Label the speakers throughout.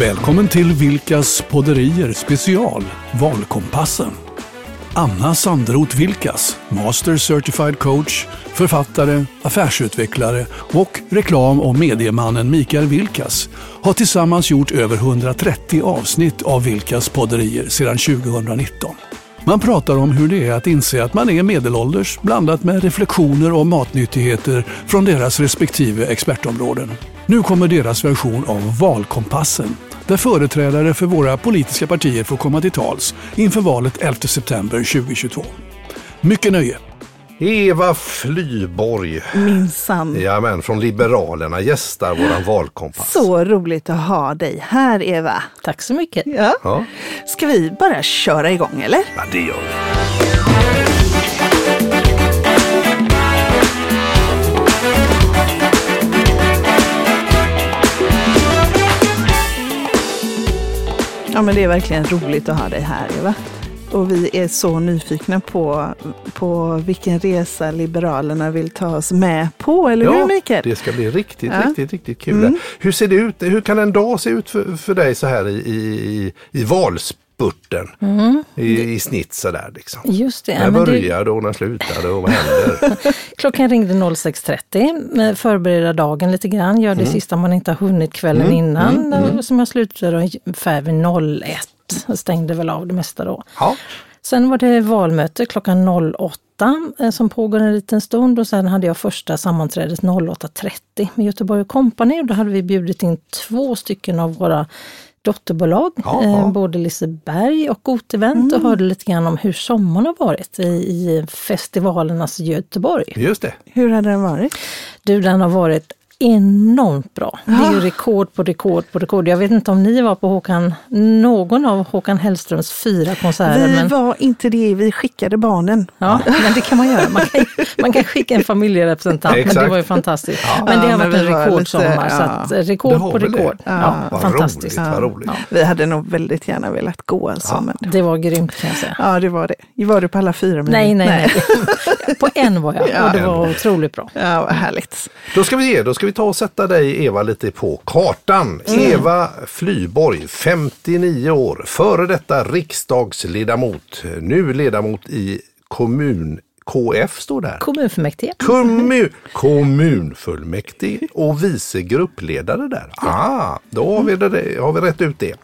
Speaker 1: Välkommen till Vilkas podderier special Valkompassen. Anna Sandroth Vilkas, Master Certified Coach, författare, affärsutvecklare och reklam och mediemannen Mikael Vilkas har tillsammans gjort över 130 avsnitt av Vilkas podderier sedan 2019. Man pratar om hur det är att inse att man är medelålders blandat med reflektioner och matnyttigheter från deras respektive expertområden. Nu kommer deras version av Valkompassen där företrädare för våra politiska partier får komma till tals inför valet 11 september 2022. Mycket nöje!
Speaker 2: Eva Flyborg,
Speaker 3: Minsann.
Speaker 2: Jajamän, från Liberalerna gästar våran valkompass.
Speaker 3: Så roligt att ha dig här Eva.
Speaker 4: Tack så mycket.
Speaker 3: Ja.
Speaker 2: Ja,
Speaker 3: Ska vi bara köra igång eller?
Speaker 2: ja det gör vi.
Speaker 3: Ja men det är verkligen roligt att ha dig här Eva. Och vi är så nyfikna på, på vilken resa Liberalerna vill ta oss med på, eller hur Mikael?
Speaker 2: det ska bli riktigt,
Speaker 3: Ja.
Speaker 2: riktigt, riktigt kul.
Speaker 3: Mm.
Speaker 2: Hur ser det ut? Hur kan en dag se ut för, för dig så här i, i, i valspurten? I, I snitt sådär liksom.
Speaker 4: Just det.
Speaker 2: När
Speaker 4: Mm. men det
Speaker 2: började och när slutade och vad händer?
Speaker 4: klockan ringde 06.30. eh, Förbereda dagen lite grann, gör det
Speaker 2: Mm.
Speaker 4: sista man inte har hunnit kvällen innan. eh, Som jag slutade ungefär vid 01. Jag stängde väl av det mesta då.
Speaker 2: Ja,
Speaker 4: Sen var det valmöte klockan 08 eh, som pågår en liten stund och sen hade jag första sammanträdet 08.30 med Göteborg Company. Då hade vi bjudit in två stycken av våra dotterbolag,
Speaker 2: Ja,
Speaker 4: eh,
Speaker 2: ja.
Speaker 4: både Liseberg och Gotevent och hörde lite grann om hur sommaren har varit i, i festivalernas Göteborg.
Speaker 2: just det.
Speaker 3: Hur hade den varit?
Speaker 4: Du, den har varit enormt bra. Det är ju rekord på rekord på rekord. Jag vet inte om ni var på Håkan, någon av Håkan Hellströms fyra konserter.
Speaker 3: Vi
Speaker 4: men...
Speaker 3: var inte det, vi skickade barnen.
Speaker 4: Ja, men det kan man göra. Man kan, man kan skicka en familjerepresentant, men det var ju fantastiskt.
Speaker 2: Ja.
Speaker 4: Men det
Speaker 3: Ja,
Speaker 4: har
Speaker 3: men
Speaker 4: varit en rekordsommar,
Speaker 3: lite-
Speaker 4: så
Speaker 3: ja.
Speaker 4: att, eh, rekord på rekord.
Speaker 3: Ja.
Speaker 4: Ja,
Speaker 2: Vad
Speaker 4: fantastiskt.
Speaker 2: roligt, vad roligt.
Speaker 3: Vi hade nog väldigt gärna velat gå alltså. Men...
Speaker 4: Det var grymt kan jag säga.
Speaker 3: Ja, det var det. Var du på alla fyra? Mia?
Speaker 4: Nej, nej, nej. På en var jag och det var otroligt bra.
Speaker 3: Ja, vad härligt.
Speaker 2: Då ska vi se, då ska vi ta och sätta dig Eva lite på kartan.
Speaker 4: Mm.
Speaker 2: Eva Flyborg, 59 år, före detta riksdagsledamot, nu ledamot i kommun KF står där.
Speaker 4: Kommunfullmäktige.
Speaker 2: Kommun, kommunfullmäktige och vice gruppledare där. Ah, då har vi, det, har vi rätt ut det.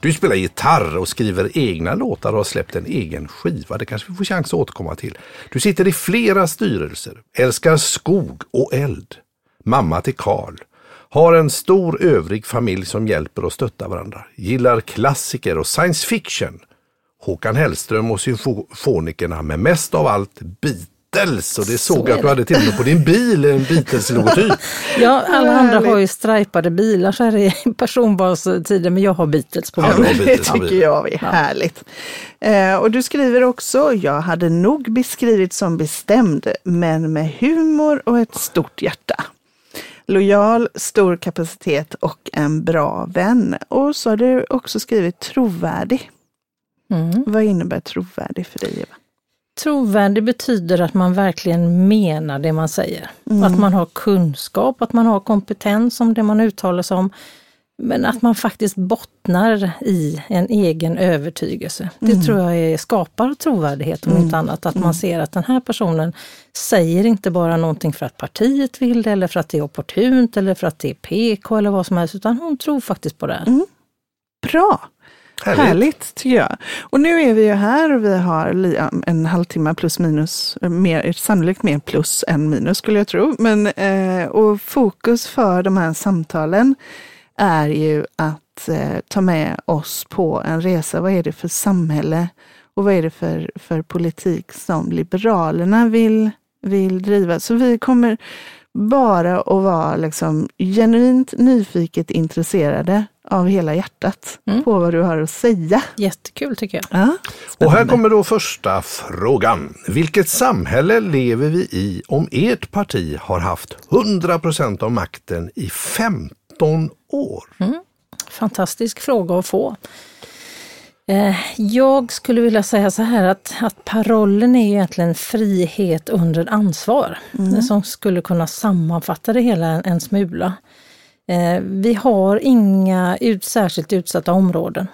Speaker 2: Du spelar gitarr och skriver egna låtar och har släppt en egen skiva. Det kanske vi får chans att återkomma till. Du sitter i flera styrelser, älskar skog och eld. Mamma till Karl. Har en stor övrig familj som hjälper och stöttar varandra. Gillar klassiker och science fiction. Håkan Hellström och symfonikerna, men mest av allt Beatles. Och det såg jag att du hade till och med på din bil, en Beatles-logotyp.
Speaker 4: Ja, alla andra har ju stripade bilar så här i personvalstider, men jag har Beatles på
Speaker 2: Ja,
Speaker 4: mig.
Speaker 2: har
Speaker 3: Det tycker jag är härligt. Eh, och du skriver också, jag hade nog beskrivit som bestämd, men med humor och ett stort hjärta. Lojal, stor kapacitet och en bra vän. Och så har du också skrivit trovärdig.
Speaker 4: Mm.
Speaker 3: Vad innebär trovärdig för dig Eva?
Speaker 4: Trovärdig betyder att man verkligen menar det man säger. Att man har kunskap, att man har kompetens om det man uttalar sig om. Men att man faktiskt bottnar i en egen övertygelse. Det tror jag är, skapar trovärdighet om inte annat. Att man ser att den här personen säger inte bara någonting för att partiet vill det eller för att det är opportunt eller för att det är PK eller vad som helst, utan hon tror faktiskt på det. här.
Speaker 3: Bra!
Speaker 2: Härligt.
Speaker 3: Härligt. tycker jag. Och nu är vi ju här och vi har en halvtimme plus minus, eh, mer, sannolikt mer plus än minus skulle jag tro. Men, eh, och fokus för de här samtalen är ju att eh, ta med oss på en resa. Vad är det för samhälle och vad är det för, för politik som Liberalerna vill, vill driva? Så vi kommer bara att vara liksom genuint nyfiket intresserade av hela hjärtat
Speaker 4: Mm.
Speaker 3: på vad du har att säga.
Speaker 4: Jättekul tycker jag.
Speaker 3: Ja,
Speaker 2: Och här kommer då första frågan. Vilket samhälle lever vi i om ert parti har haft 100% av makten i 15 år?
Speaker 4: Fantastisk fråga att få. Eh, Jag skulle vilja säga så här att, att parollen är ju egentligen frihet under ansvar. Som skulle kunna sammanfatta det hela en, en smula. Eh, vi har inga ut, särskilt utsatta områden.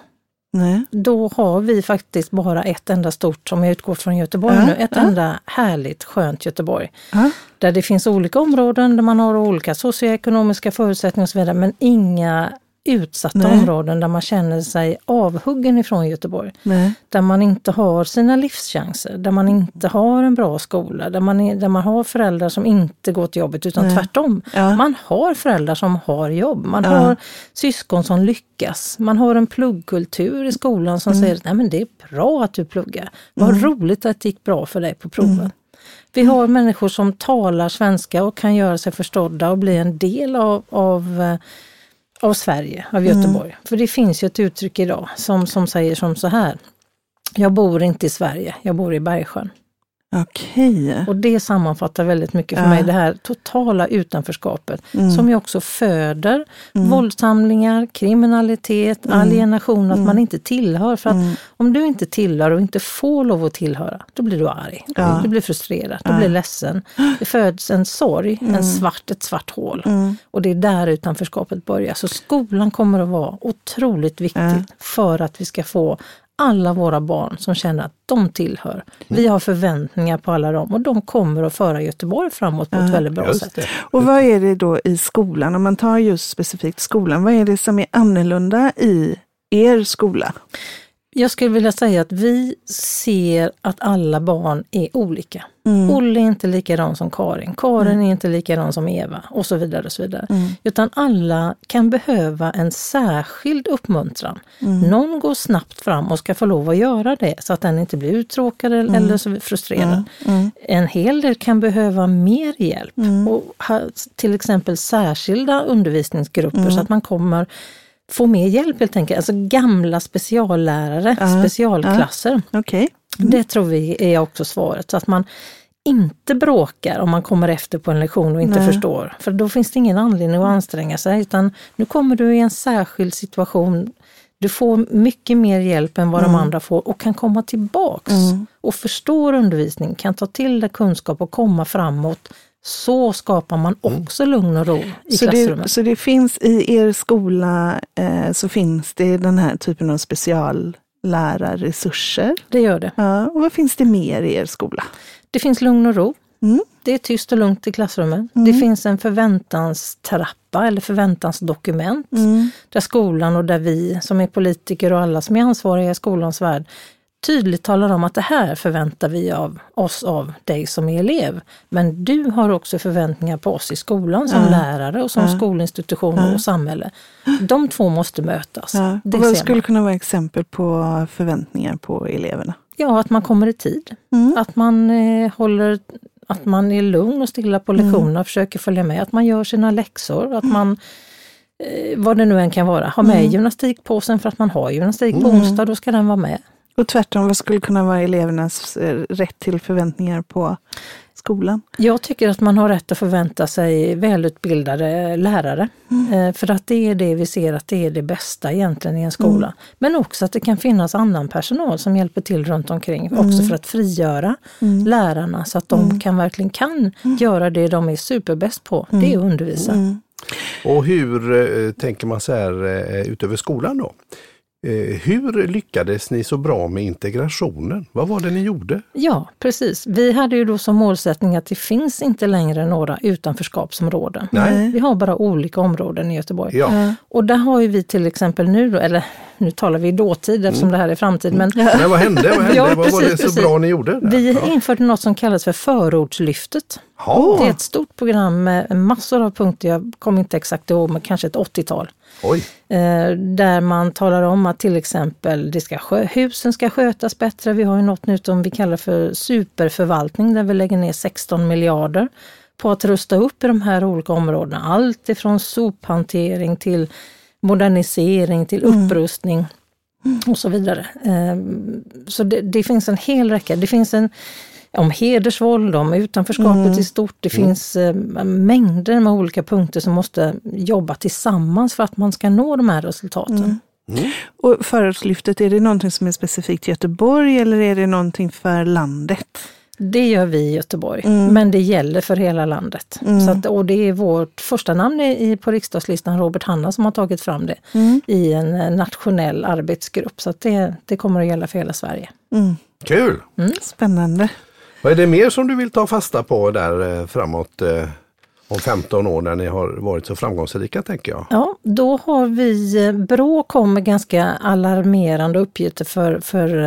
Speaker 3: Nej.
Speaker 4: Då har vi faktiskt bara ett enda stort, som jag utgår från Göteborg
Speaker 3: Ja,
Speaker 4: nu, ett
Speaker 3: ja.
Speaker 4: enda härligt skönt Göteborg.
Speaker 3: Ja.
Speaker 4: Där det finns olika områden där man har olika socioekonomiska förutsättningar och så vidare, men inga utsatta
Speaker 3: Nej.
Speaker 4: områden där man känner sig avhuggen ifrån Göteborg.
Speaker 3: Nej.
Speaker 4: Där man inte har sina livschanser, där man inte har en bra skola, där man, är, där man har föräldrar som inte går till jobbet utan
Speaker 3: Nej.
Speaker 4: tvärtom.
Speaker 3: Ja.
Speaker 4: Man har föräldrar som har jobb, man
Speaker 3: Ja.
Speaker 4: har syskon som lyckas, man har en pluggkultur i skolan som
Speaker 3: Mm.
Speaker 4: säger att men det är bra att du pluggar. Vad roligt att det gick bra för dig på provet.
Speaker 3: Mm.
Speaker 4: Vi har människor som talar svenska och kan göra sig förstådda och bli en del av, av, eh, av Sverige, av
Speaker 3: Mm.
Speaker 4: Göteborg. För det finns ju ett uttryck idag som, som säger som så här. Jag bor inte i Sverige, jag bor i Bergsjön.
Speaker 3: Okej.
Speaker 4: Och det sammanfattar väldigt mycket för
Speaker 3: Ja.
Speaker 4: mig, det här totala utanförskapet
Speaker 3: Mm.
Speaker 4: som ju också föder våldshandlingar, kriminalitet, alienation, att man inte tillhör. För att
Speaker 3: Mm.
Speaker 4: om du inte tillhör och inte får lov att tillhöra, då blir du arg,
Speaker 3: Ja.
Speaker 4: du blir frustrerad, du blir ledsen. Det föds en sorg, en svart, ett svart hål.
Speaker 3: Mm.
Speaker 4: Och det är där utanförskapet börjar. Så skolan kommer att vara otroligt viktigt
Speaker 3: Ja.
Speaker 4: för att vi ska få alla våra barn som känner att de tillhör. Vi har förväntningar på alla dem och de kommer att föra Göteborg framåt på ett väldigt bra sätt.
Speaker 3: Och vad är det då i skolan, om man tar just specifikt skolan, vad är det som är annorlunda i er skola?
Speaker 4: Jag skulle vilja säga att vi ser att alla barn är olika.
Speaker 3: Mm.
Speaker 4: Olle är inte likadan som Karin, Karin är inte likadan som Eva och så vidare. och så vidare.
Speaker 3: Mm.
Speaker 4: Utan alla kan behöva en särskild uppmuntran.
Speaker 3: Mm.
Speaker 4: Någon går snabbt fram och ska få lov att göra det så att den inte blir uttråkad eller så frustrerad.
Speaker 3: Mm.
Speaker 4: En hel del kan behöva mer hjälp och ha till exempel särskilda undervisningsgrupper
Speaker 3: Mm.
Speaker 4: så att man kommer få mer hjälp helt enkelt. Alltså gamla speciallärare,
Speaker 3: Ja,
Speaker 4: specialklasser.
Speaker 3: Okej.
Speaker 4: Det tror vi är också svaret. Så att man inte bråkar om man kommer efter på en lektion och inte
Speaker 3: Nej.
Speaker 4: förstår. För då finns det ingen anledning att anstränga sig. Utan nu kommer du i en särskild situation. Du får mycket mer hjälp än vad de andra får och kan komma tillbaks och förstår undervisning, kan ta till dig kunskap och komma framåt. Så skapar man också lugn och ro i
Speaker 3: Så
Speaker 4: klassrummet.
Speaker 3: det, så det finns i er skola eh, så finns det den här typen av speciallärarresurser.
Speaker 4: Det gör det.
Speaker 3: Ja, och vad finns det mer i er skola?
Speaker 4: Det finns lugn och ro.
Speaker 3: Mm.
Speaker 4: Det är tyst och lugnt i klassrummet. Det finns en förväntanstrappa eller förväntansdokument där skolan och där vi som är politiker och alla som är ansvariga i skolans värld tydligt talar om att det här förväntar vi av oss av dig som är elev. Men du har också förväntningar på oss i skolan som lärare och som skolinstitutioner och samhälle. De två måste mötas.
Speaker 3: Ja. Och vad skulle kunna vara exempel på förväntningar på eleverna?
Speaker 4: Ja, att man kommer i tid.
Speaker 3: Mm.
Speaker 4: Att man eh, håller att man är lugn och stilla på
Speaker 3: Mm.
Speaker 4: lektionerna och försöker följa med. Att man gör sina läxor. Att man, eh, vad det nu än kan vara, har med
Speaker 3: Mm.
Speaker 4: gymnastikpåsen för att man har gymnastik på onsdag, då ska den vara med.
Speaker 3: Och tvärtom, vad skulle kunna vara elevernas eh, rätt till förväntningar på skolan?
Speaker 4: Jag tycker att man har rätt att förvänta sig välutbildade lärare.
Speaker 3: Mm.
Speaker 4: Eh, För att det är det vi ser att det är det bästa egentligen i en skola.
Speaker 3: Mm.
Speaker 4: Men också att det kan finnas annan personal som hjälper till runt omkring.
Speaker 3: Mm.
Speaker 4: Också för att frigöra lärarna så att de kan verkligen kan göra det de är superbäst på. Det är att undervisa.
Speaker 3: Mm.
Speaker 2: Och hur eh, tänker man så här utöver skolan då? Eh, hur lyckades ni så bra med integrationen? Vad var det ni gjorde?
Speaker 4: Ja, precis. Vi hade ju då som målsättning att det finns inte längre några utanförskapsområden.
Speaker 2: Nej.
Speaker 4: Vi har bara olika områden i Göteborg.
Speaker 2: Ja.
Speaker 4: Och där har ju vi till exempel nu, då, eller nu talar vi i dåtid eftersom det här är framtid, men
Speaker 2: Men vad hände? Vad, hände?
Speaker 4: Ja,
Speaker 2: vad var
Speaker 4: precis,
Speaker 2: det så
Speaker 4: precis.
Speaker 2: bra ni gjorde? Där?
Speaker 4: vi
Speaker 2: ja.
Speaker 4: införde något som kallas för förortslyftet.
Speaker 2: Ja.
Speaker 4: Det är ett stort program med massor av punkter, jag kommer inte exakt ihåg, men kanske ett 80-tal.
Speaker 2: Oj,
Speaker 4: Eh, där man talar om att till exempel det ska, skö- husen ska skötas bättre. Vi har ju något nu som vi kallar för superförvaltning där vi lägger ner 16 miljarder på att rusta upp i de här olika områdena. Allt ifrån sophantering till modernisering till upprustning och så vidare. Eh, så det, det finns en hel räcka. Det finns en om hedersvåld, om utanförskapet i stort. Det finns eh, mängder med olika punkter som måste jobba tillsammans för att man ska nå de här resultaten.
Speaker 3: Och förortslyftet, är det någonting som är specifikt Göteborg eller är det någonting för landet?
Speaker 4: Det gör vi i Göteborg, men det gäller för hela landet. Så att, och det är vårt första namn i, på riksdagslistan, Robert Hanna, som har tagit fram det i en eh, nationell arbetsgrupp. Så att det, det kommer att gälla för hela Sverige.
Speaker 2: Kul!
Speaker 3: Spännande.
Speaker 2: Vad är det mer som du vill ta fasta på där eh, framåt eh, om 15 år när ni har varit så framgångsrika tänker jag?
Speaker 4: Ja, då har vi, eh, Brå kom med ganska alarmerande uppgifter för, för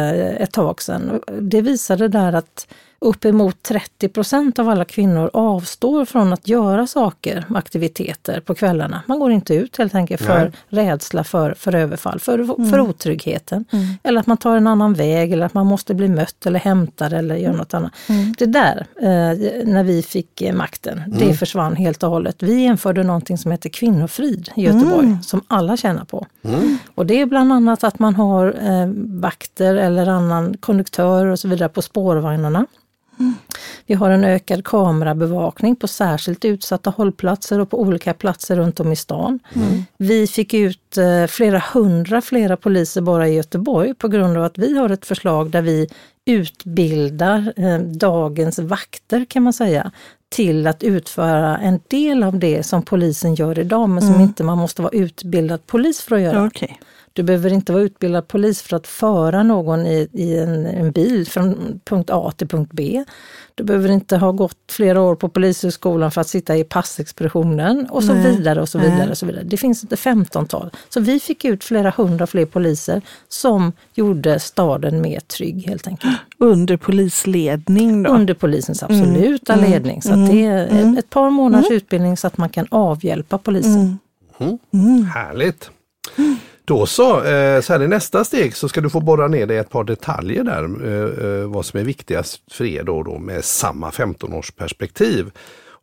Speaker 4: ett tag sedan. Det visade där att uppemot 30 procent av alla kvinnor avstår från att göra saker, aktiviteter på kvällarna. Man går inte ut helt enkelt för
Speaker 2: Nej.
Speaker 4: rädsla för, för överfall, för, för otryggheten. Eller att man tar en annan väg eller att man måste bli mött eller hämtad eller göra något annat. Det där, eh, när vi fick eh, makten, det försvann helt och hållet. Vi införde någonting som heter kvinnofrid i Göteborg, som alla tjänar på. Och det är bland annat att man har eh, vakter eller annan konduktör och så vidare på spårvagnarna. Vi har en ökad kamerabevakning på särskilt utsatta hållplatser och på olika platser runt om i stan. Vi fick ut eh, flera hundra flera poliser bara i Göteborg på grund av att vi har ett förslag där vi utbildar eh, dagens vakter kan man säga till att utföra en del av det som polisen gör idag men som inte man måste vara utbildad polis för att göra.
Speaker 3: Okej.
Speaker 4: Du behöver inte vara utbildad polis för att föra någon i, i en, en bil från punkt A till punkt B. Du behöver inte ha gått flera år på Polishögskolan för att sitta i passexpeditionen och så
Speaker 3: Nej.
Speaker 4: vidare och så vidare. Och så vidare. Det finns ett femtontal. Så vi fick ut flera hundra fler poliser som gjorde staden mer trygg helt enkelt.
Speaker 3: Under polisledning då?
Speaker 4: Under polisens absoluta ledning. Så att det är ett, ett par månaders utbildning så att man kan avhjälpa polisen.
Speaker 2: Härligt! Då så, eh, så här i nästa steg så ska du få borra ner dig ett par detaljer där. Eh, eh, vad som är viktigast för er då, då med samma 15-årsperspektiv.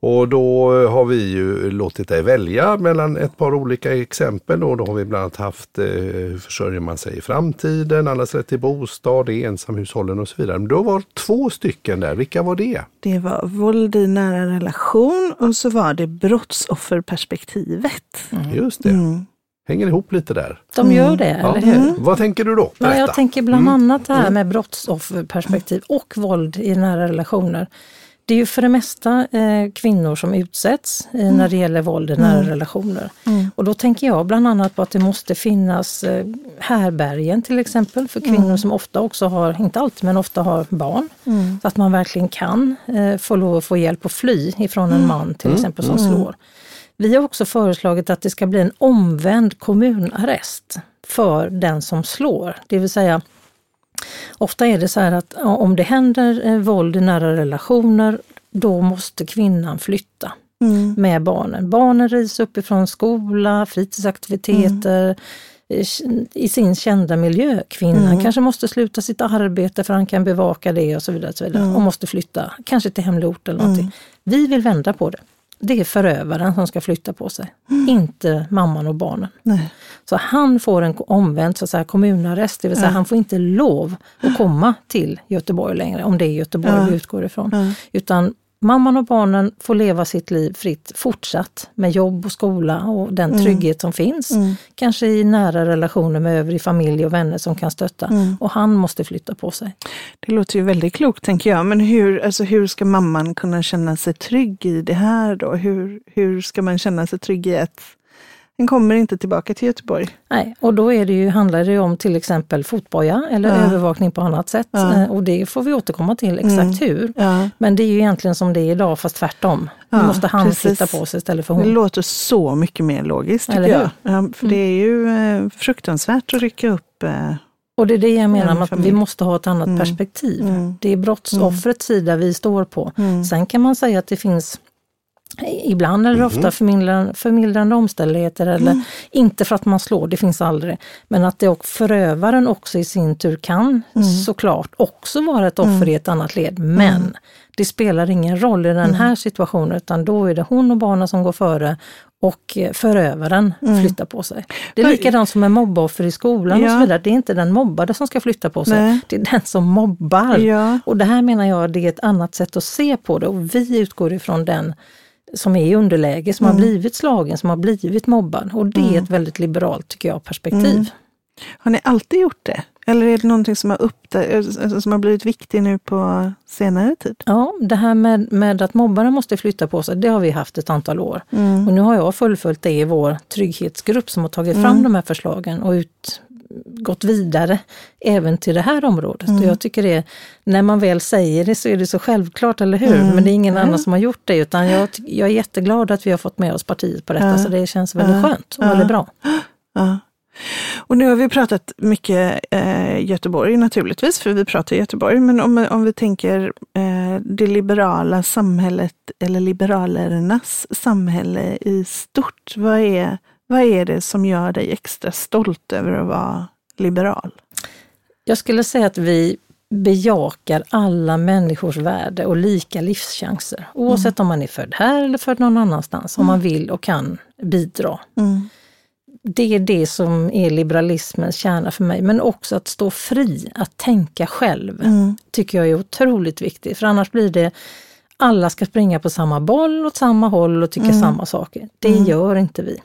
Speaker 2: Och då har vi ju låtit dig välja mellan ett par olika exempel. Och då har vi bland annat haft eh, hur försörjer man sig i framtiden, allas rätt till bostad, ensamhushållen och så vidare. Men då var två stycken där, vilka var det?
Speaker 3: Det var våld i nära relation och så var det brottsofferperspektivet.
Speaker 2: Just det, hänger ihop lite där.
Speaker 4: De gör det,
Speaker 2: Ja.
Speaker 4: eller hur?
Speaker 2: Vad tänker du då?
Speaker 4: Ja, jag tänker bland annat det här med brottsofferperspektiv och våld i nära relationer. Det är ju för det mesta eh, kvinnor som utsätts eh, när det gäller våld i nära relationer. Och då tänker jag bland annat på att det måste finnas eh, härbergen till exempel för kvinnor som ofta också har, inte alltid men ofta har barn. Så att man verkligen kan eh, få lov att få hjälp att fly ifrån en man till exempel som slår. Vi har också föreslagit att det ska bli en omvänd kommunarrest för den som slår. Det vill säga, ofta är det så här att om det händer eh, våld i nära relationer, då måste kvinnan flytta med barnen. Barnen rivs uppifrån skola, fritidsaktiviteter, eh, i sin kända miljö. Kvinnan kanske måste sluta sitt arbete för han kan bevaka det och så vidare. Och, så vidare, och måste flytta, kanske till hemlig ort eller någonting. Vi vill vända på det. Det är förövaren som ska flytta på sig, inte mamman och barnen.
Speaker 3: Nej.
Speaker 4: Så han får en omvänd så att säga, kommunarrest, det vill säga han får inte lov att komma till Göteborg längre, om det är Göteborg vi utgår ifrån. Utan mamman och barnen får leva sitt liv fritt fortsatt med jobb och skola och den trygghet som finns. Kanske i nära relationer med övrig familj och vänner som kan stötta. Och han måste flytta på sig.
Speaker 3: Det låter ju väldigt klokt tänker jag. Men hur, alltså, hur ska mamman kunna känna sig trygg i det här då? Hur, hur ska man känna sig trygg i att den kommer inte tillbaka till Göteborg?
Speaker 4: Nej, och då är det ju, handlar det ju om till exempel fotboja eller övervakning på annat sätt. Eh, Och det får vi återkomma till exakt hur.
Speaker 3: Ja.
Speaker 4: Men det är ju egentligen som det är idag fast tvärtom. Nu
Speaker 3: Ja,
Speaker 4: måste han
Speaker 3: precis.
Speaker 4: flytta på sig istället för
Speaker 3: Det
Speaker 4: hon.
Speaker 3: låter så mycket mer logiskt tycker jag. Ja, för det är ju eh, fruktansvärt att rycka upp eh,
Speaker 4: Och det är det jag menar
Speaker 3: en
Speaker 4: med att vi måste ha ett annat perspektiv. Det är brottsoffrets sida vi står på. Sen kan man säga att det finns Ibland är det ofta förmildrande, förmildrande omständigheter eller inte för att man slår, det finns aldrig. Men att det och förövaren också i sin tur kan såklart också vara ett offer i ett annat led. Men det spelar ingen roll i den här situationen utan då är det hon och barnen som går före och eh, förövaren flyttar på sig. Det är likadant som med mobboffer i skolan och
Speaker 3: Ja.
Speaker 4: så vidare. Det är inte den mobbade som ska flytta på sig,
Speaker 3: Nej.
Speaker 4: det är den som mobbar.
Speaker 3: Ja.
Speaker 4: Och det här menar jag det är ett annat sätt att se på det och vi utgår ifrån den som är i underläge, som har blivit slagen, som har blivit mobbad. Och det är ett väldigt liberalt, tycker jag, perspektiv.
Speaker 3: Har ni alltid gjort det? Eller är det någonting som har, uppda- som har blivit viktigt nu på senare tid?
Speaker 4: Ja, det här med, med att mobbarna måste flytta på sig, det har vi haft ett antal år.
Speaker 3: Mm.
Speaker 4: Och nu har jag fullföljt det i vår trygghetsgrupp som har tagit fram
Speaker 3: Mm.
Speaker 4: de här förslagen och ut, gått vidare även till det här området.
Speaker 3: Mm.
Speaker 4: Och jag tycker det, när man väl säger det så är det så självklart, eller hur?
Speaker 3: Mm.
Speaker 4: Men det är ingen annan som har gjort det, utan jag, jag är jätteglad att vi har fått med oss partiet på detta,
Speaker 3: Ja.
Speaker 4: så det känns väldigt
Speaker 3: Ja.
Speaker 4: skönt och
Speaker 3: Ja.
Speaker 4: väldigt bra.
Speaker 3: Ja. Och nu har vi pratat mycket eh, Göteborg naturligtvis, för vi pratar Göteborg, men om, om vi tänker eh, det liberala samhället eller liberalernas samhälle i stort, vad är, vad är det som gör dig extra stolt över att vara liberal?
Speaker 4: Jag skulle säga att vi bejakar alla människors värde och lika livschanser. Oavsett om man är född här eller född någon annanstans, om man vill och kan bidra.
Speaker 3: Mm.
Speaker 4: Det är det som är liberalismens kärna för mig, men också att stå fri, att tänka själv,
Speaker 3: Mm.
Speaker 4: tycker jag är otroligt viktigt. För annars blir det alla ska springa på samma boll åt samma håll och tycka
Speaker 3: Mm.
Speaker 4: samma saker. Det gör inte vi.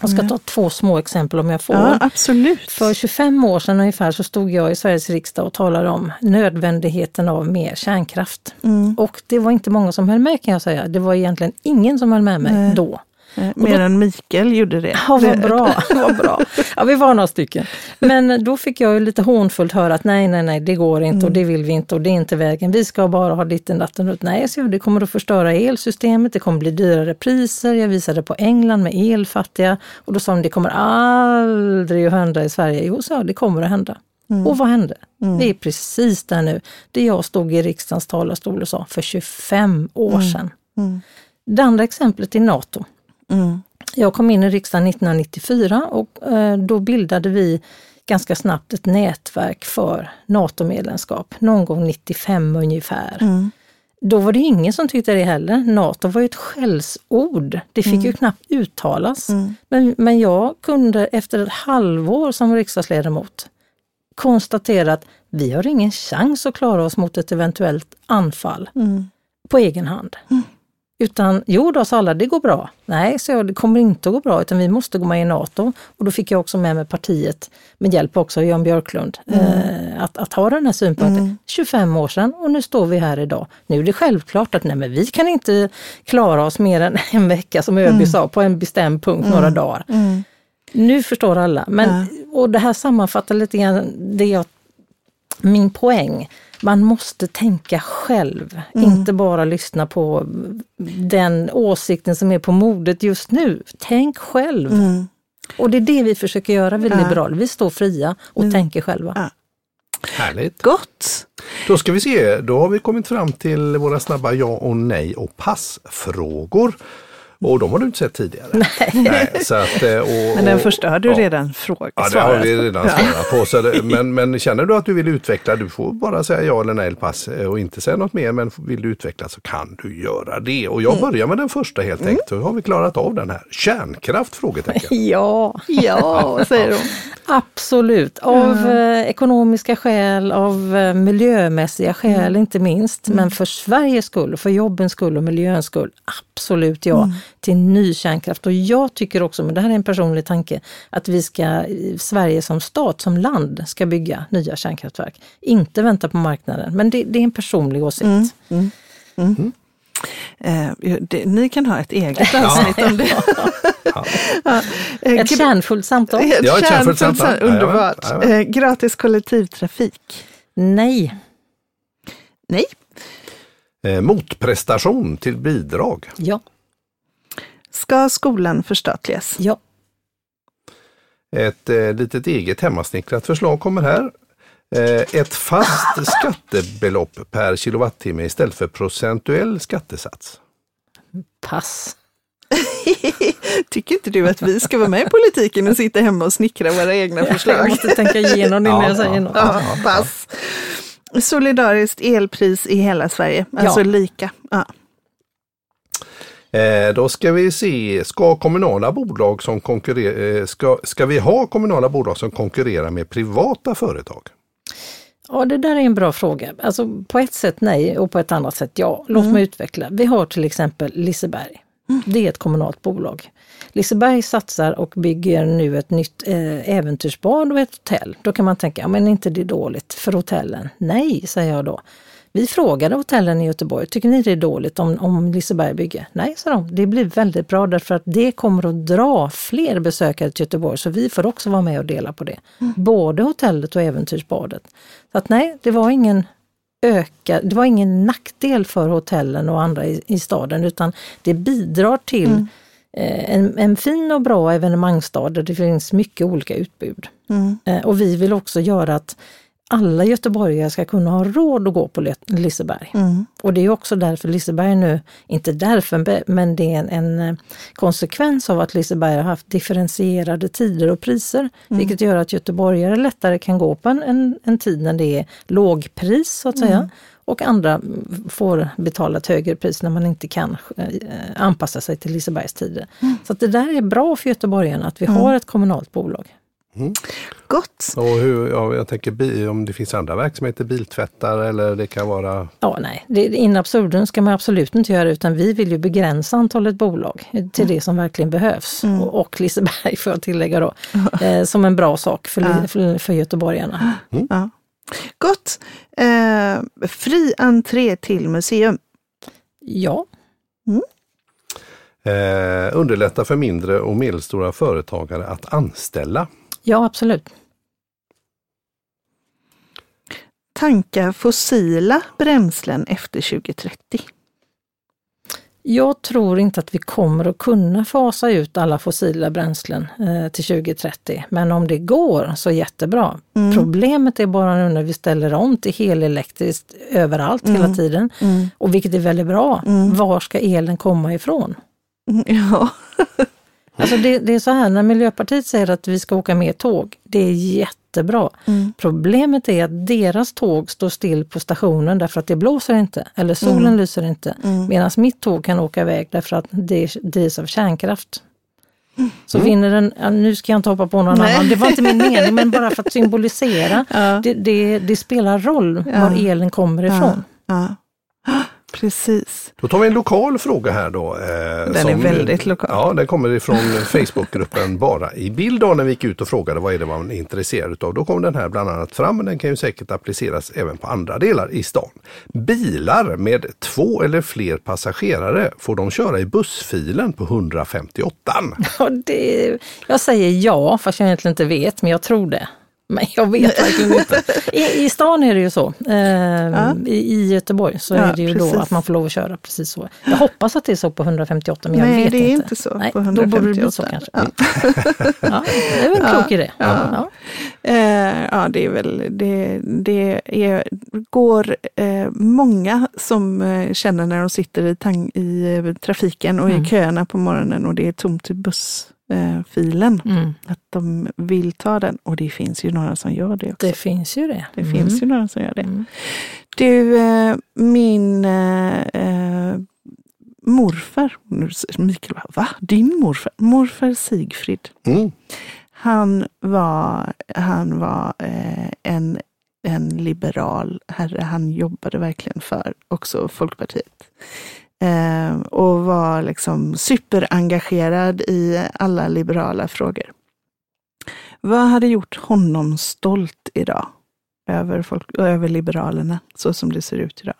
Speaker 4: Jag ska ta två små exempel om jag får.
Speaker 3: Ja, absolut.
Speaker 4: För 25 år sedan ungefär så stod jag i Sveriges riksdag och talade om nödvändigheten av mer kärnkraft.
Speaker 3: Mm.
Speaker 4: Och det var inte många som höll med kan jag säga. Det var egentligen ingen som höll med mig
Speaker 3: Nej.
Speaker 4: då.
Speaker 3: Eh, Mer än Mikael gjorde det.
Speaker 4: Ja, vad bra. vad bra. Ja, vi var några stycken. Men då fick jag ju lite hånfullt höra att nej, nej, nej, det går inte och det vill vi inte och det är inte vägen. Vi ska bara ha ditten datten ut. Nej, så det kommer att förstöra elsystemet, det kommer bli dyrare priser. Jag visade på England med elfattiga och då sa de det kommer aldrig att hända i Sverige. Jo, så det kommer att hända. Och vad hände? Det är precis där nu. Det jag stod i riksdagens talarstol och sa för 25 år sedan.
Speaker 3: Mm.
Speaker 4: Det andra exemplet är NATO.
Speaker 3: Mm.
Speaker 4: Jag kom in i riksdagen 1994 och eh, då bildade vi ganska snabbt ett nätverk för NATO-medlemskap, någon gång 95 ungefär.
Speaker 3: Mm.
Speaker 4: Då var det ingen som tyckte det heller. NATO var ju ett skällsord. Det fick ju knappt uttalas.
Speaker 3: Mm.
Speaker 4: Men, men jag kunde efter ett halvår som riksdagsledamot konstatera att vi har ingen chans att klara oss mot ett eventuellt anfall
Speaker 3: Mm.
Speaker 4: på egen hand. Utan jo då, sa alla, det går bra. Nej, så jag, det kommer inte att gå bra utan vi måste gå med i NATO. Och då fick jag också med mig partiet, med hjälp också av Jan Björklund, eh, att, att ha den här synpunkten. 25 år sedan och nu står vi här idag. Nu är det självklart att nej, men vi kan inte klara oss mer än en vecka som ÖB sa, på en bestämd punkt några dagar.
Speaker 3: Mm.
Speaker 4: Nu förstår alla. Men, Och det här sammanfattar lite grann det jag, min poäng. Man måste tänka själv, inte bara lyssna på den åsikten som är på modet just nu. Tänk själv.
Speaker 3: Mm.
Speaker 4: Och det är det vi försöker göra, vi
Speaker 3: Ja.
Speaker 4: liberaler. Vi står fria och tänker själva.
Speaker 3: Ja.
Speaker 2: Härligt.
Speaker 3: Gott!
Speaker 2: Då ska vi se, då har vi kommit fram till våra snabba ja och nej och passfrågor. Och de har du inte sett tidigare. Nej. så att, eh, och,
Speaker 3: Men den första har du
Speaker 2: ja.
Speaker 3: redan frågat.
Speaker 2: Ja, det har vi redan svarat på. Så det, men, men känner du att du vill utveckla, du får bara säga ja eller nej eller pass eh, och inte säga något mer. Men vill du utveckla så kan du göra det. Och jag börjar med den första helt enkelt. Så har vi klarat av den här. Kärnkraft? Frågetecken.
Speaker 4: Ja,
Speaker 3: Ja, säger hon.
Speaker 4: absolut. Av eh, ekonomiska skäl, av miljömässiga skäl inte minst. Men för Sveriges skull, för jobbens skull och miljöns skull, absolut ja till ny kärnkraft. Och jag tycker också, men det här är en personlig tanke, att vi ska, Sverige som stat, som land, ska bygga nya kärnkraftverk. Inte vänta på marknaden. Men det, det är en personlig åsikt.
Speaker 3: Eh, det, ni kan ha ett eget avsnitt om det. Ja. Eh,
Speaker 4: Ett kärnfullt samtal?
Speaker 3: Ett
Speaker 2: Ja, ett kärnfullt samtal.
Speaker 3: sam- Underbart.
Speaker 2: Jajamän.
Speaker 3: Eh, gratis kollektivtrafik.
Speaker 4: Nej.
Speaker 3: Nej.
Speaker 2: Eh, motprestation till bidrag.
Speaker 4: Ja.
Speaker 3: Ska skolan förstatligas?
Speaker 4: Ja.
Speaker 2: Ett eh, litet eget hemmasnickrat förslag kommer här. Eh, ett fast skattebelopp per kilowattimme istället för procentuell skattesats.
Speaker 4: Pass.
Speaker 3: Tycker inte du att vi ska vara med i politiken och sitta hemma och snickra våra egna
Speaker 4: Jag
Speaker 3: förslag?
Speaker 4: måste tänka igenom innan
Speaker 2: Ja,
Speaker 4: jag säger
Speaker 2: ja,
Speaker 4: något.
Speaker 3: Ja, pass. Solidariskt elpris i hela Sverige, alltså
Speaker 4: Ja.
Speaker 3: lika.
Speaker 2: Eh, då ska vi se, ska kommunala bolag som konkurrerar, eh, ska, ska vi ha kommunala bolag som konkurrerar med privata företag?
Speaker 4: Ja, det där är en bra fråga. Alltså på ett sätt nej och på ett annat sätt ja. Låt mig utveckla. Vi har till exempel Liseberg. Det är ett kommunalt bolag. Liseberg satsar och bygger nu ett nytt eh, äventyrsbad och ett hotell. Då kan man tänka, ja, men inte det är dåligt för hotellen? Nej, säger jag då. Vi frågade hotellen i Göteborg, tycker ni det är dåligt om, om Liseberg bygger? Nej, sa de. Det blir väldigt bra därför att det kommer att dra fler besökare till Göteborg så vi får också vara med och dela på det. Mm. Både hotellet och äventyrsbadet. Så att nej, det var ingen öka, det var ingen nackdel för hotellen och andra i, i staden utan det bidrar till mm. eh, en, en, fin och bra evenemangsstad där det finns mycket olika utbud. Mm. Eh, och vi vill också göra att alla göteborgare ska kunna ha råd att gå på Liseberg. Mm. Och det är också därför Liseberg nu, inte därför, men det är en, en eh, konsekvens av att Liseberg har haft differentierade tider och priser, mm. vilket gör att göteborgare lättare kan gå på en, en, en tid när det är lågpris så att säga. Mm. Och andra får betala ett högre pris när man inte kan eh, anpassa sig till Lisebergs tider. Mm. Så det där är bra för göteborgarna att vi mm. har ett kommunalt bolag.
Speaker 3: Mm. Gott!
Speaker 2: Och hur, ja, jag tänker om det finns andra verksamheter, biltvättar eller det kan vara...
Speaker 4: Ja, nej, det, in absurdum ska man absolut inte göra utan vi vill ju begränsa antalet bolag till mm. det som verkligen behövs. Mm. Och, och Liseberg får jag tillägga då, eh, som en bra sak för, ja. för, för göteborgarna.
Speaker 3: Mm. Ja. Gott! Eh, fri entré till museum.
Speaker 4: Ja.
Speaker 2: Mm. Eh, underlätta för mindre och medelstora företagare att anställa.
Speaker 4: Ja, absolut.
Speaker 3: Tanka fossila bränslen efter 2030?
Speaker 4: Jag tror inte att vi kommer att kunna fasa ut alla fossila bränslen eh, till 2030. Men om det går så jättebra. Mm. Problemet är bara nu när vi ställer om till helelektriskt överallt mm. hela tiden. Mm. Och vilket är väldigt bra. Mm. Var ska elen komma ifrån?
Speaker 3: Ja.
Speaker 4: Alltså det, det, är så här, när Miljöpartiet säger att vi ska åka mer tåg, det är jättebra. Mm. Problemet är att deras tåg står still på stationen därför att det blåser inte, eller solen mm. lyser inte. Mm. Medan mitt tåg kan åka iväg därför att det drivs av kärnkraft. Så mm. vinner den, nu ska jag inte hoppa på någon Nej. annan, det var inte min mening, men bara för att symbolisera. Ja. Det, det, det, spelar roll ja. var elen kommer ifrån.
Speaker 3: Ja. Precis.
Speaker 2: Då tar vi en lokal fråga här då.
Speaker 3: Eh, den är väldigt lokal.
Speaker 2: Ja, den kommer ifrån Facebookgruppen Bara i bild då när vi gick ut och frågade vad är det man är intresserad av. Då kom den här bland annat fram, men den kan ju säkert appliceras även på andra delar i stan. Bilar med två eller fler passagerare, får de köra i bussfilen på 158?
Speaker 4: Ja, det, jag säger ja, fast jag egentligen inte vet, men jag tror det. Men jag vet verkligen inte. I, I stan är det ju så. Eh, ja. i, I Göteborg så ja, är det ju precis. då att man får lov att köra precis så. Jag hoppas att det är så på 158 men jag
Speaker 3: Nej,
Speaker 4: vet
Speaker 3: inte.
Speaker 4: Nej,
Speaker 3: det är inte så Nej, på 158. Då borde det bli så kanske. Ja.
Speaker 4: ja det är väl en klok idé. Ja.
Speaker 3: Eh, ja, det är väl, det, det är, går eh, många som eh, känner när de sitter i, tang, i trafiken och mm. i köerna på morgonen och det är tomt i buss eh, filen. Mm. Att de vill ta den och det finns ju några som gör det också.
Speaker 4: Det finns ju det.
Speaker 3: Det mm. finns ju några som gör det. Mm. Du, eh, min eh, eh morfar, Mikael va? Din morfar? Morfar Sigfrid. Mm. Han var, han var eh, en, en liberal herre. Han jobbade verkligen för också Folkpartiet. Eh, och var liksom superengagerad i alla liberala frågor. Vad hade gjort honom stolt idag över, folk, över Liberalerna, så som det ser ut idag?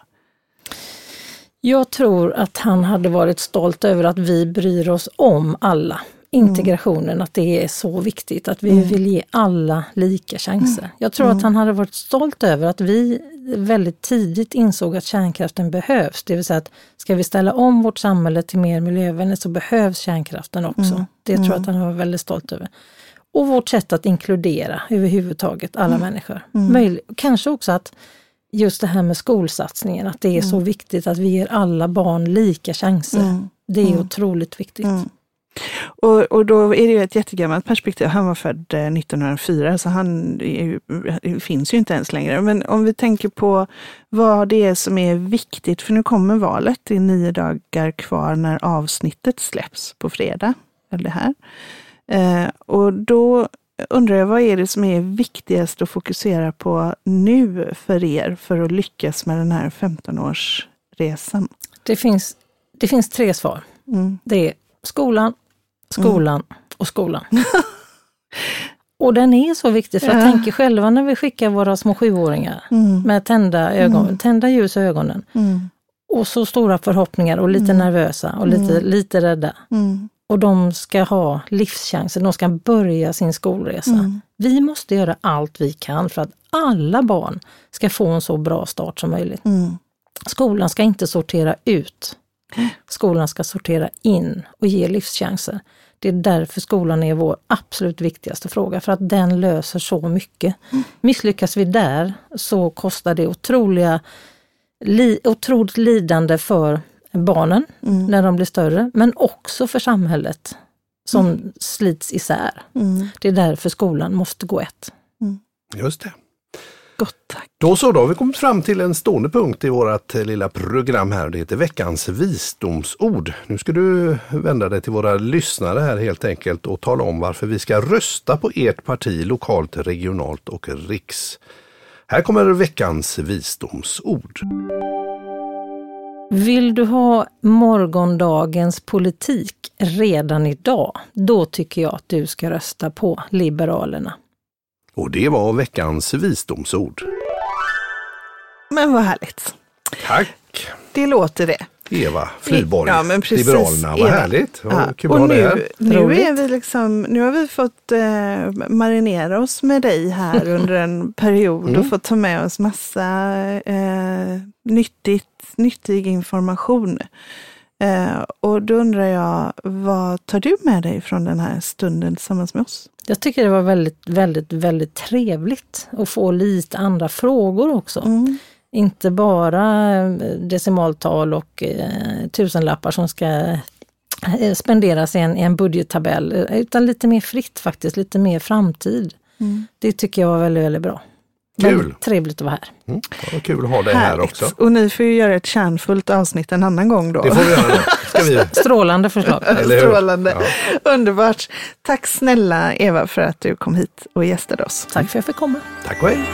Speaker 4: Jag tror att han hade varit stolt över att vi bryr oss om alla integrationen, mm. att det är så viktigt, att vi mm. vill ge alla lika chanser. Mm. Jag tror att mm. han hade varit stolt över att vi väldigt tidigt insåg att kärnkraften behövs. Det vill säga att ska vi ställa om vårt samhälle till mer miljövänligt så behövs kärnkraften också. Mm. Det tror jag att han var väldigt stolt över. Och vårt sätt att inkludera överhuvudtaget alla människor. Möjlig, kanske också att just det här med skolsatsningen, att det är så viktigt att vi ger alla barn lika chanser. Det är otroligt viktigt.
Speaker 3: Och, och då är det ett jättegammalt perspektiv. Han var född 1904 eh, så han ju, finns ju inte ens längre. Men om vi tänker på vad det är som är viktigt, för nu kommer valet, det är nio dagar kvar när avsnittet släpps på fredag. Eller det här. Eh, och då undrar jag, vad är det som är viktigast att fokusera på nu för er för att lyckas med den här 15-årsresan?
Speaker 4: Det finns, det finns tre svar.
Speaker 3: Mm.
Speaker 4: Det är skolan, skolan och skolan. och den är så viktig, för jag
Speaker 3: Ja.
Speaker 4: tänker själva när vi skickar våra små sjuåringar
Speaker 3: Mm.
Speaker 4: med tända, ögon,
Speaker 3: Mm.
Speaker 4: tända ljus i ögonen
Speaker 3: Mm.
Speaker 4: och så stora förhoppningar och lite
Speaker 3: Mm.
Speaker 4: nervösa och lite,
Speaker 3: Mm.
Speaker 4: lite rädda.
Speaker 3: Mm.
Speaker 4: Och de ska ha livschanser, de ska börja sin skolresa.
Speaker 3: Mm.
Speaker 4: Vi måste göra allt vi kan för att alla barn ska få en så bra start som möjligt.
Speaker 3: Mm.
Speaker 4: Skolan ska inte sortera ut. Skolan ska sortera in och ge livschanser. Det är därför skolan är vår absolut viktigaste fråga, för att den löser så mycket. Misslyckas vi där så kostar det otroliga, li, otroligt lidande för barnen
Speaker 3: Mm.
Speaker 4: när de blir större, men också för samhället som slits isär.
Speaker 3: Mm.
Speaker 4: Det är därför skolan måste gå ett.
Speaker 2: Just det.
Speaker 3: Gott tack.
Speaker 2: Då så, då har vi kommit fram till en stående punkt i vårt eh, lilla program här. Det heter veckans visdomsord. Nu ska du vända dig till våra lyssnare här helt enkelt och tala om varför vi ska rösta på ert parti lokalt, regionalt och riks. Här kommer veckans visdomsord.
Speaker 4: Vill du ha morgondagens politik redan idag, då tycker jag att du ska rösta på Liberalerna.
Speaker 2: Och det var veckans visdomsord.
Speaker 3: Men vad härligt.
Speaker 2: Tack
Speaker 3: Det låter det.
Speaker 2: Eva Friborg,
Speaker 3: Ja, men precis,
Speaker 2: Liberalerna. Vad
Speaker 3: Eva.
Speaker 2: härligt,
Speaker 3: Ja,
Speaker 2: kul
Speaker 3: och nu, nu, är vi liksom, nu har vi fått eh, marinera oss med dig här under en period
Speaker 2: Mm.
Speaker 3: och fått ta med oss massa eh, nyttigt, nyttig information. Eh, och då undrar jag, vad tar du med dig från den här stunden tillsammans med oss?
Speaker 4: Jag tycker det var väldigt, väldigt, väldigt trevligt att få lite andra frågor också.
Speaker 3: Mm.
Speaker 4: Inte bara eh, decimaltal och eh, tusenlappar som ska eh, spenderas i en, i en budgettabell, eh, utan lite mer fritt faktiskt, lite mer framtid.
Speaker 3: Mm.
Speaker 4: Det tycker jag var väldigt, väldigt bra.
Speaker 2: Kul.
Speaker 4: Trevligt att vara här.
Speaker 2: Mm, vad kul att ha dig här också.
Speaker 3: Och ni får ju göra ett kärnfullt avsnitt en annan gång då.
Speaker 2: Det får vi göra nu. Ska vi,
Speaker 4: Strålande förslag.
Speaker 3: Strålande.
Speaker 2: Ja.
Speaker 3: Underbart. Tack snälla Eva för att du kom hit och gästade oss.
Speaker 4: Tack för att jag fick komma.
Speaker 2: Tack och hej.